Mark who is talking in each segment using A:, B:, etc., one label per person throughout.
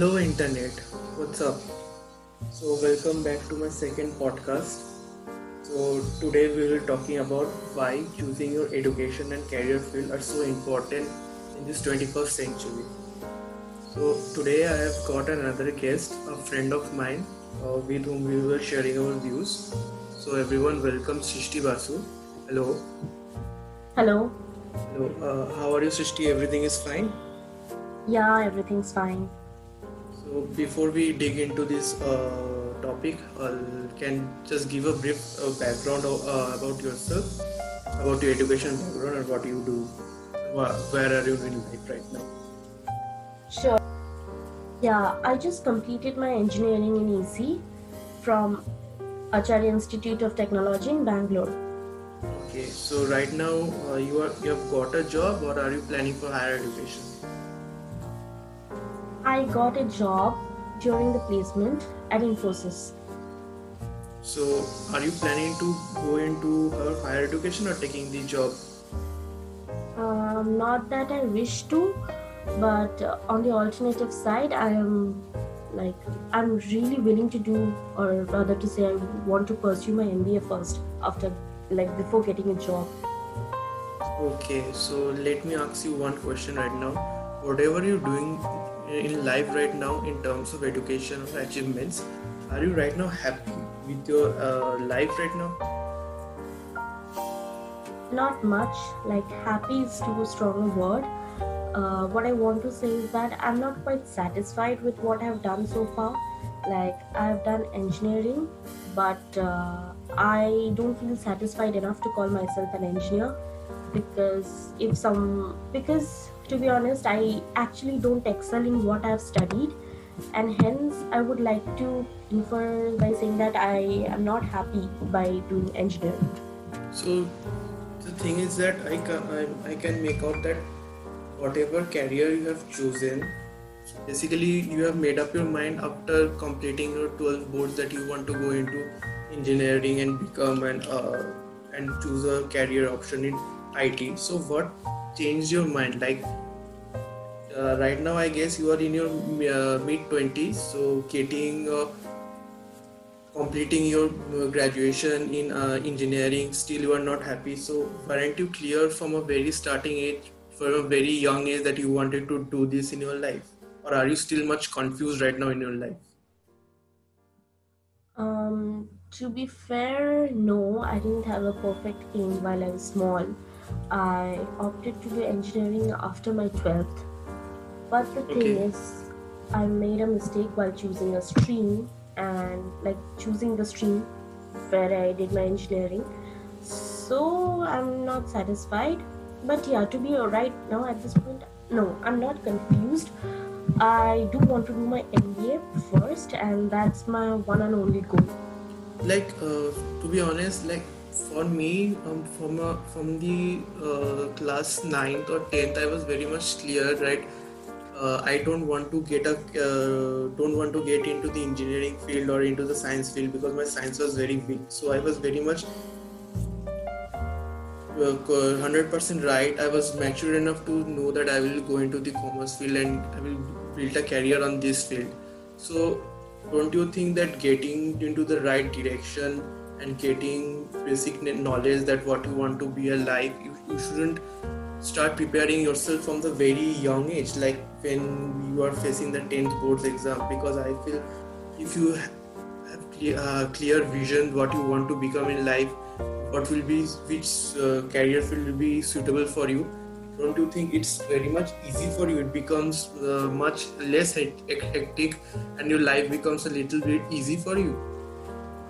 A: Hello, Internet. What's up? So, welcome back to my second podcast. So, today we will be talking about why choosing your education and career field are so important in this 21st century. So, today I have got another guest, a friend of mine, uh, with whom we were sharing our views. So, everyone, welcome Srishti Basu. Hello.
B: Hello.
A: Hello. Uh, how are you, Srishti? Everything is fine?
B: Yeah, everything's fine.
A: Before we dig into this uh, topic, uh, can just give a brief uh, background of, uh, about yourself, about your education background and what you do. Where are you in life right now?
B: Sure. Yeah, I just completed my engineering in EC from Acharya Institute of Technology in Bangalore.
A: Okay, so right now uh, you are you have got a job or are you planning for higher education?
B: I got a job during the placement at Infosys.
A: So are you planning to go into her higher education or taking the job?
B: Um, not that I wish to, but uh, on the alternative side, I am like I'm really willing to do, or rather to say, I want to pursue my MBA first after like before getting a job.
A: Okay, so let me ask you one question right now. Whatever you're doing in life right now in terms of education or achievements, are you right now happy with your uh, life right now?
B: not much. Like happy is too strong a word. Uh, what i want to say is that i'm not quite satisfied with what i've done so far. Like i've done engineering but uh, i don't feel satisfied enough to call myself an engineer because if some because to be honest i actually don't excel in what i've studied and hence i would like to infer by saying that i am not happy by doing engineering
A: So the thing is that I can I, I can make out that whatever career you have chosen, basically you have made up your mind after completing your 12 boards that you want to go into engineering and become an uh, and choose a career option in IT. So what changed your mind? Like uh, right now, I guess you are in your uh, mid 20s, so getting uh, completing your uh, graduation in uh, engineering still you are not happy so weren't you clear from a very starting age from a very young age that you wanted to do this in your life or are you still much confused right now in your life
B: Um, to be fair, no, I didn't have a perfect aim while I was small. I opted to do engineering after my 12th. But the thing
A: Okay.
B: is, I made a mistake while choosing a stream and like choosing the stream where I did my engineering. So I'm not satisfied. But yeah, to be right now at this point, no, I'm not confused. I do want to do my MBA first, and that's my one and only goal.
A: like uh, to be honest like for me um, from a, from the uh, class 9th or 10th i was very much clear right? Uh, i don't want to get a uh, don't want to get into the engineering field or into the science field because my science was very weak. So i was very much uh, 100% right. I was mature enough to know that i will go into the commerce field and i will build a career on this field. So don't you think that getting into the right direction and getting basic knowledge that what you want to be alive you, you shouldn't start preparing yourself from the very young age like when you are facing the 10th boards exam because i feel if you have clear, uh, clear vision what you want to become in life what will be which uh, career field will be suitable for you don't you think it's very much easy for you? It becomes uh, much less hec- hec- hectic and your life becomes a little bit easy for you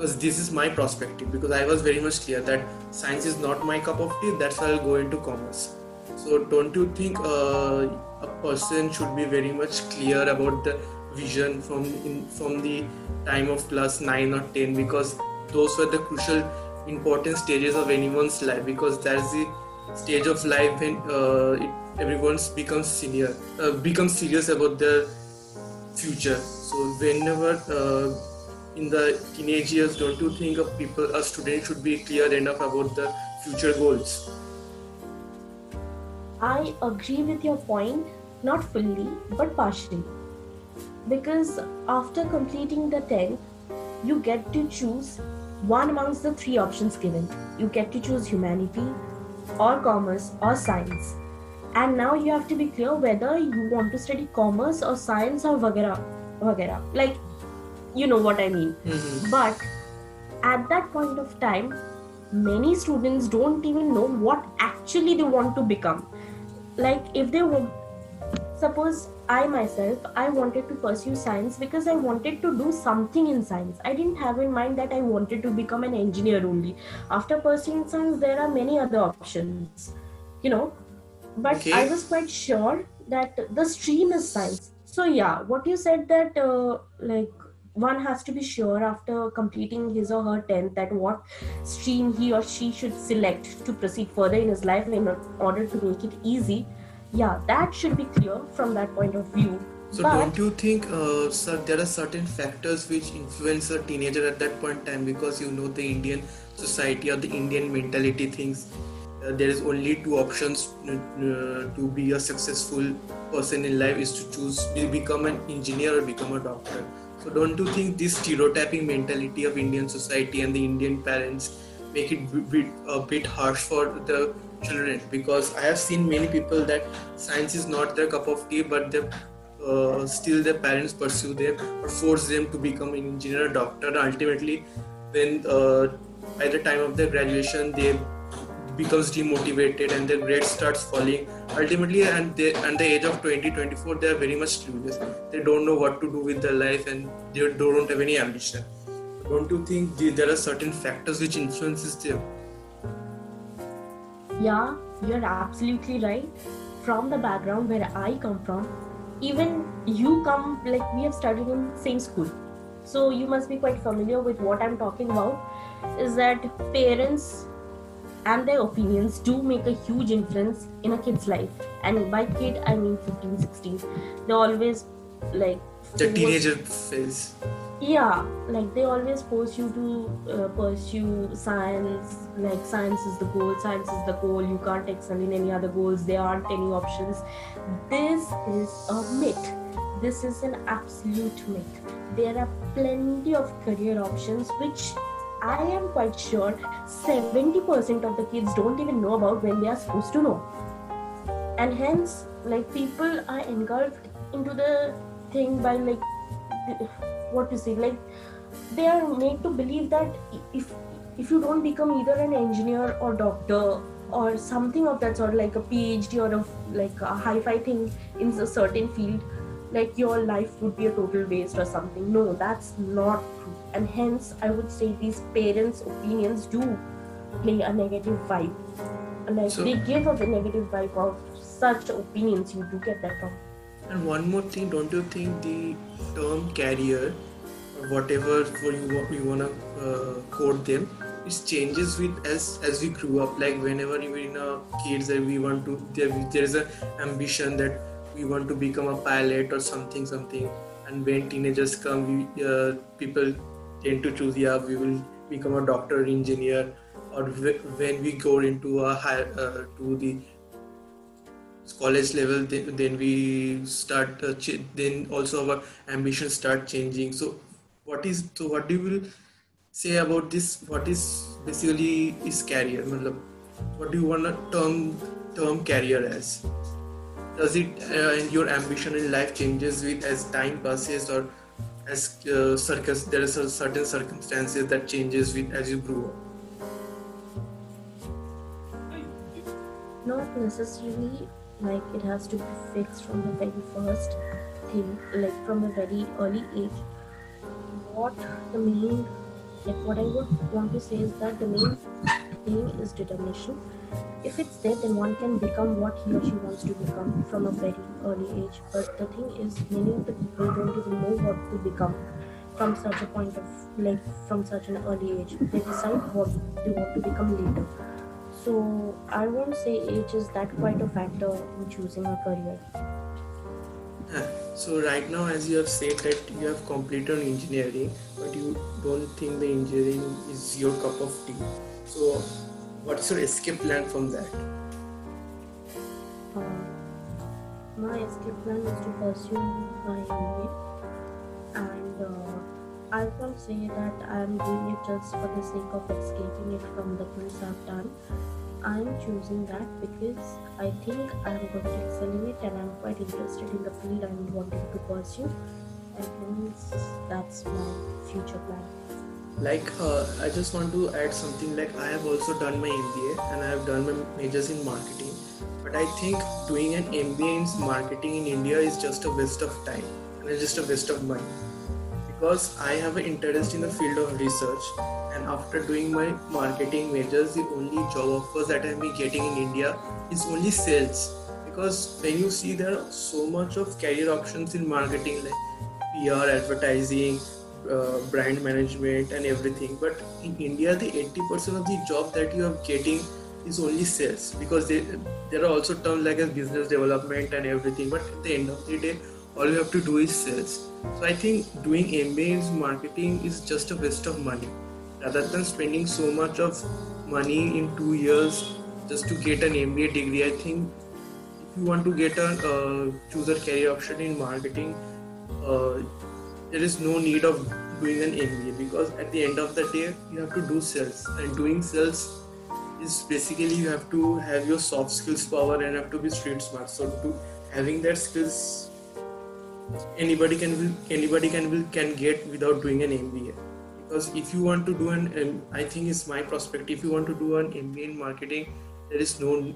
A: because this is my perspective because i was very much clear that science is not my cup of tea that's why i'll go into commerce so don't you think uh, a person should be very much clear about the vision from in, from the time of class 9 or 10 because those were the crucial important stages of anyone's life because that's the stage of life when uh, it, everyone becomes senior uh, becomes serious about their future. So whenever uh, in the teenage years don't you think a people a student should be clear enough about the future goals?
B: I agree with your point, not fully, but partially. because after completing the 10th you get to choose one amongst the three options given. You get to choose humanity or commerce or science. And now you have to be clear whether you want to study commerce or science or vagara vagara like you know what i mean.
A: Mhm.
B: but at that point of time many students don't even know what actually they want to become. Like if they would suppose i myself i wanted to pursue science because i wanted to do something in science. I didn't have in mind that i wanted to become an engineer only. After pursuing science there are many other options you know? But
A: Okay.
B: i was quite sure that the stream is science. So yeah what you said that uh, like one has to be sure after completing his or her 10th that what stream he or she should select to proceed further in his life in order to make it easy. Yeah that should be clear from that point of view.
A: So
B: but
A: don't you think, uh, sir, there are certain factors which influence a teenager at that point in time? Because you know the Indian society or the Indian mentality thinks uh, there is only two options uh, uh, to be a successful person in life is to choose be- become an engineer or become a doctor. So don't you think this stereotyping mentality of Indian society and the Indian parents make it a bit harsh for the children? Because I have seen many people that science is not their cup of tea, but they uh, still their parents pursue them or force them to become an engineer or doctor ultimately when uh, by the time of their graduation they becomes demotivated and their grades starts falling. Ultimately and they at the age of 20 24 they are very much clueless they don't know what to do with their life and they don't have any ambition. Don't you think there are certain factors which influences them?
B: Yeah you're absolutely right. From the background where i come from even you come like we have studied in same school. So you must be quite familiar with what i'm talking about is that parents and their opinions do make a huge influence in a kid's life. And by kid i mean 15 16 they always like
A: the teenager phase.
B: Yeah like they always force you to uh, pursue science like science is the goal science is the goal. You can't excel in any other goals. There aren't any options. This is a myth. This is an absolute myth. There are plenty of career options which i am quite sure 70% of the kids don't even know about when they are supposed to know. And hence like people are engulfed into the thing by like what to say like they are made to believe that if if you don't become either an engineer or doctor or something of that sort like a phd or a like a hi-fi thing in a certain field like your life would be a total waste or something. No that's not true and hence i would say these parents opinions do play a negative vibe like
A: So-
B: they give a negative vibe of such opinions you do get that from
A: And one more thing, don't you think the term carrier or whatever for you you wanna uh, quote them, it changes with as as we grew up. Like whenever we were in our kids and we want to there there is an ambition that we want to become a pilot or something something. And when teenagers come, we uh, people tend to choose yeah we will become a doctor, engineer, or wh- when we go into a high uh, to the college level then, then we start uh, then also our ambitions start changing. So what is so what do you will say about this? What is basically is career? What do you want to term term career as? Does it uh, your ambition in life changes with as time passes or as uh, circus there are certain circumstances that changes with as you grow up.
B: Not necessarily like it has to be fixed from the very first thing like from a very early age. What the main like what i would want to say is that the main thing is determination if it's there then one can become what he or she wants to become from a very early age but the thing is many of the people don't even know what to become from such a point of like from such an early age they decide what they want to become later so I won't say age is that quite a factor in choosing a career.
A: Ah, so right now, as you have said that you have completed engineering, but you don't think the engineering is your cup of tea. So, what's your escape plan from that?
B: Uh, my escape plan is to pursue my MBA and uh, I won't say that I'm doing it just for the sake of escaping it from the things I've done. I'm choosing that because I think I'm going to excel in it and I'm quite interested in the field I'm wanting to pursue, and hence that's my future plan.
A: Like uh, i just want to add something like i have also done my mba and i have done my majors in marketing. But i think doing an mba in marketing in india is just a waste of time and it's just a waste of money. Because i have an interest in the field of research and after doing my marketing majors the only job offers that i've been getting in india is only sales. Because when you see there are so much of career options in marketing like pr advertising uh, brand management and everything but in india the 80% of the job that you are getting is only sales because they, there are also terms like as business development and everything but at the end of the day all you have to do is sales. So i think doing mba in marketing is just a waste of money. Rather than spending so much of money in two years just to get an mba degree i think if you want to get a uh, choose a career option in marketing uh, there is no need of doing an MBA because at the end of the day you have to do sales and doing sales is basically you have to have your soft skills power and have to be street smart. So to having that skills anybody can anybody can can get without doing an MBA because if you want to do an I think it's my prospect if you want to do an MBA in marketing there is no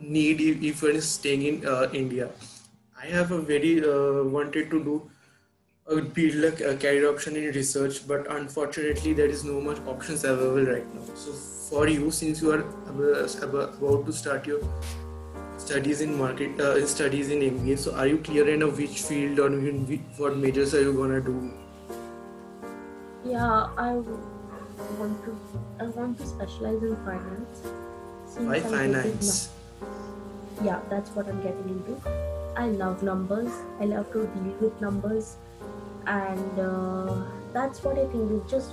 A: need if, one is staying in uh, India. I have a very uh, wanted to do a be a, a career option in research, but unfortunately there is no much options available right now. So for you, since you are ab- ab- about to start your studies in market uh, studies in MBA, so are you clear enough which field or which, what majors are you gonna do?
B: Yeah, I want to I want to specialize in finance. Since
A: Why
B: I'm
A: finance?
B: yeah, that's what I'm getting into. I love numbers. I love to deal with numbers, and uh, that's what I think. Is just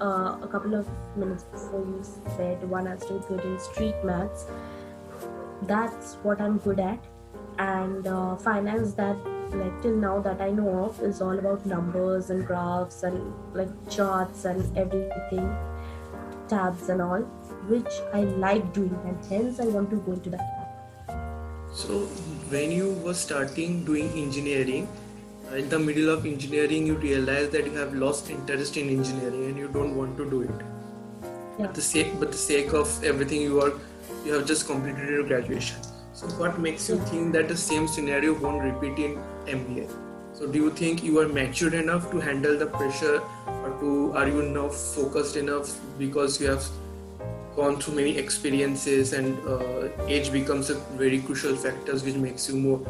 B: uh, a couple of minutes before you said one has to be good in street maths. That's what I'm good at, and uh, finance that like till now that I know of is all about numbers and graphs and like charts and everything, tabs and all, which I like doing, and hence I want to go into that.
A: So when you were starting doing engineering, in the middle of engineering, you realize that you have lost interest in engineering and you don't want to do it.
B: Yeah.
A: the sake but the sake of everything you are you have just completed your graduation so what makes you think that the same scenario won't repeat in mba so do you think you are mature enough to handle the pressure or to are you now focused enough because you have gone through many experiences and uh, age becomes a very crucial factor which makes you more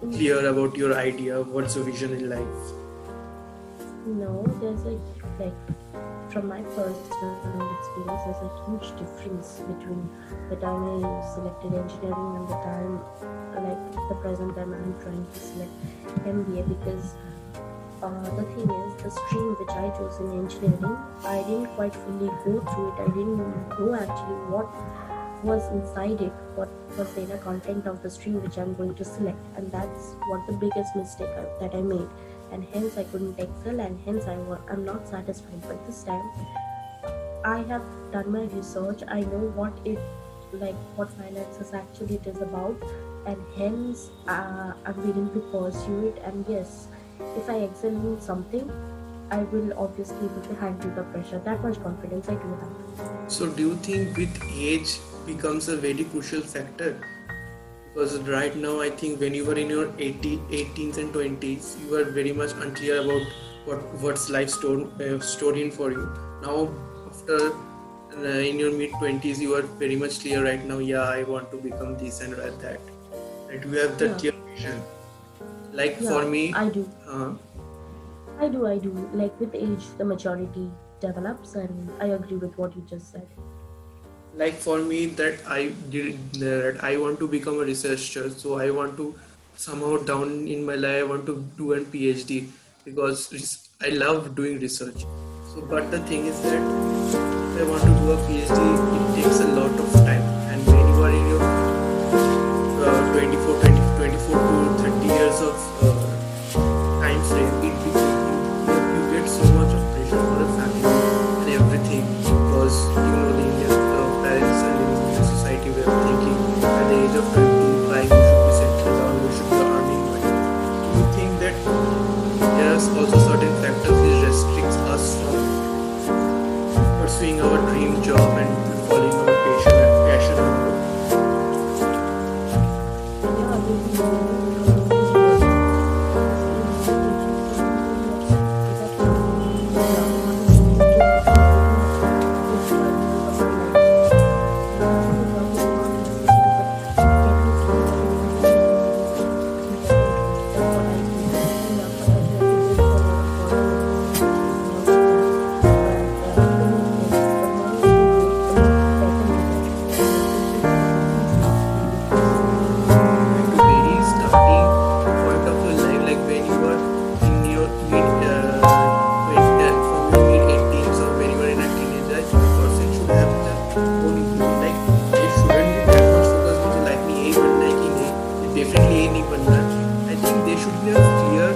A: clear about your idea what's your vision in life
B: No, there's a like from my personal experience, there's a huge difference between the time I selected engineering and the time, like the present time I'm trying to select MBA because uh, the thing is, the stream which I chose in engineering, I didn't quite fully go through it. I didn't know actually what was inside it, what was the content of the stream which I'm going to select, and that's what the biggest mistake that I made and hence I couldn't excel and hence I wa- I'm not satisfied. But this time I have done my research. I know what it like what finances actually it is about and hence uh, I'm willing to pursue it and yes if I excel in something I will obviously be able to handle the pressure. That much confidence I do have.
A: So, do you think with age becomes a very crucial factor? Because right now, I think when you were in your 80, 18s and 20s, you were very much unclear about what what's life store, uh, storing for you. Now, after uh, in your mid 20s, you are very much clear right now. Yeah, I want to become this and that. Right? You have that
B: Yeah.
A: clear vision. Like
B: Yeah,
A: for me,
B: I do.
A: uh,
B: I do, I do. Like with age, the maturity develops, and I agree with what you just said.
A: Like for me that i did that i want to become a researcher so i want to somehow down in my life i want to do a phd because i love doing research. So but the thing is that if i want to do a phd it takes a lot definitely anyone nothing. I think they should be a clear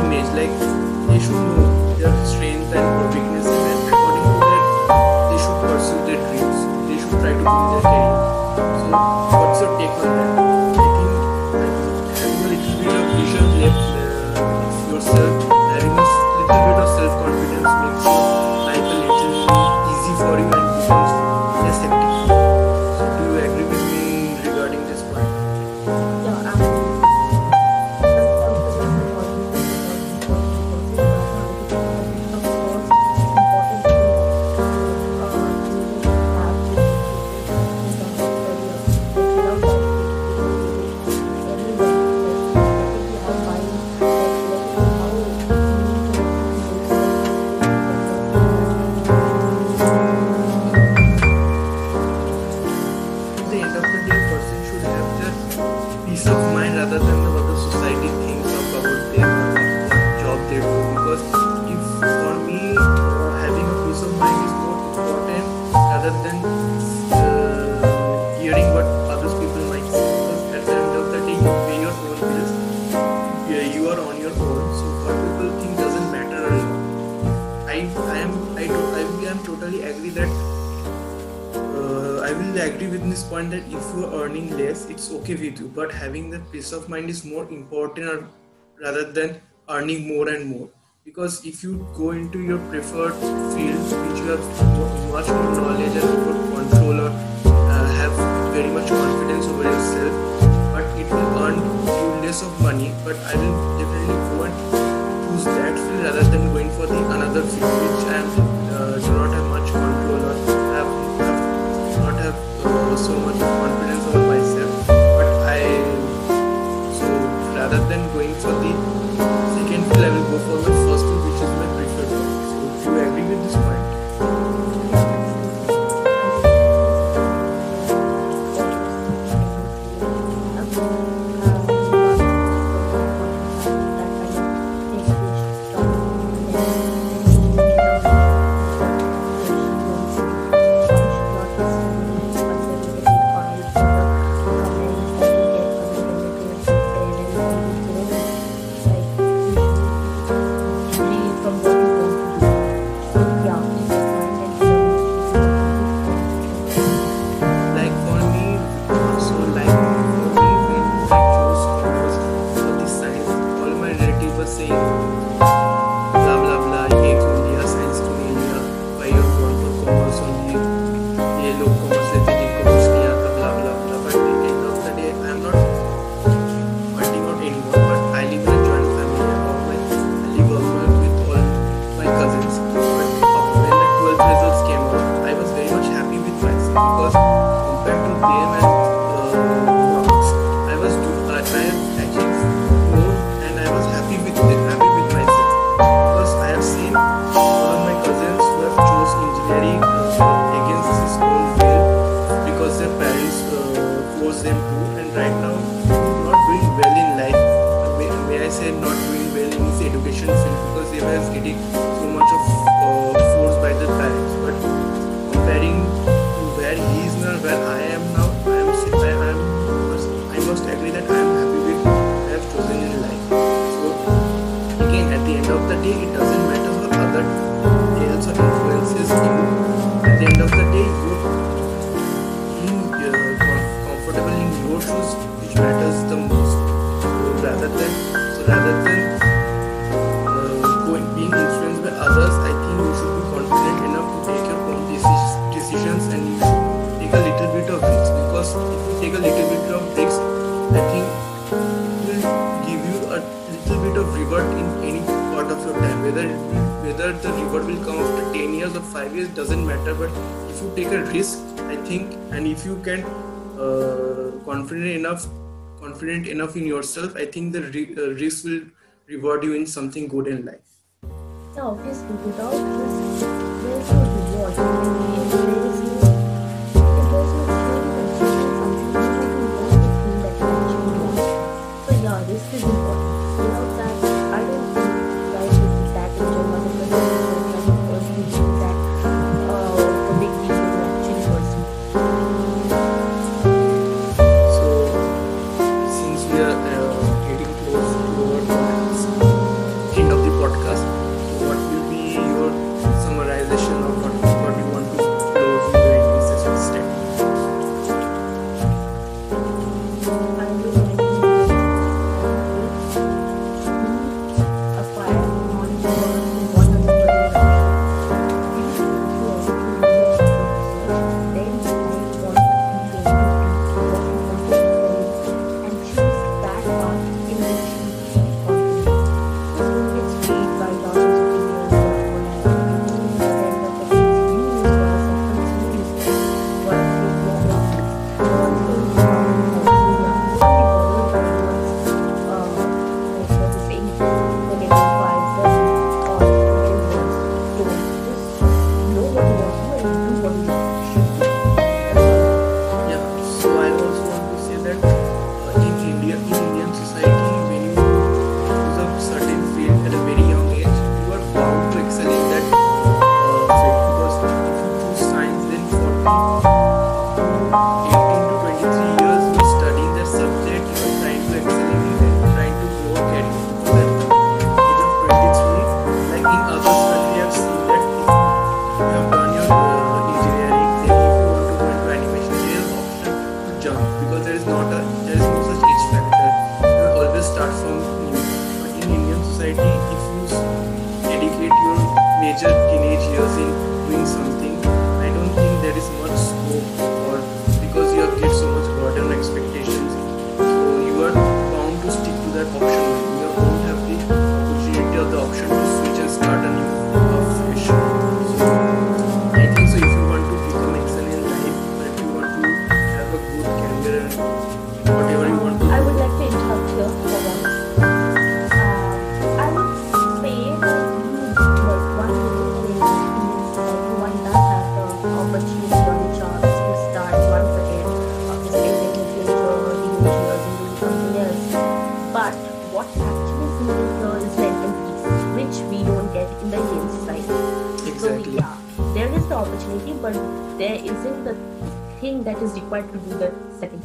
A: image, like they should know their strengths and their weaknesses, and according to that, they should pursue their dreams. They should try to build their career. So, what's your take on that? I think having a little bit of vision left uh, yourself peace of mind is more important rather than earning more and more. Because if you go into your preferred field which you have much more knowledge and more control or uh, have very much confidence over yourself but it will earn you less of money but i will definitely go and choose that field rather than going for the another field which i uh, do not have much control or have, have not have uh, so much cousins. you can uh, confident enough confident enough in yourself i think the re- uh, risk will reward you in something good in life.
B: Yeah obviously without risk there's no reward.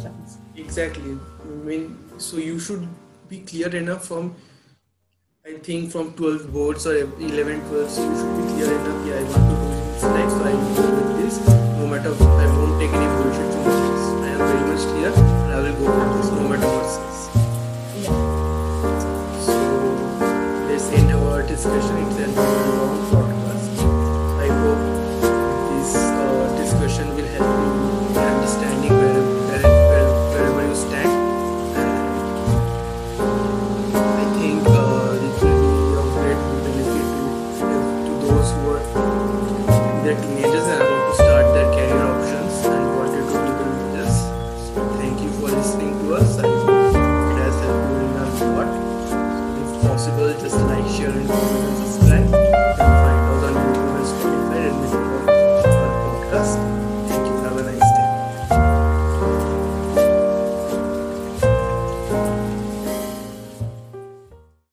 B: chance.
A: Exactly. I mean so you should be clear enough from i think from 12 boards or 11 12 you should be clear enough yeah i want to do this next so i will do this. No matter i won't take any bullshit from this i am very much clear and i will go for this no matter what says.
B: Yeah.
A: So let's end our discussion it's an long podcast.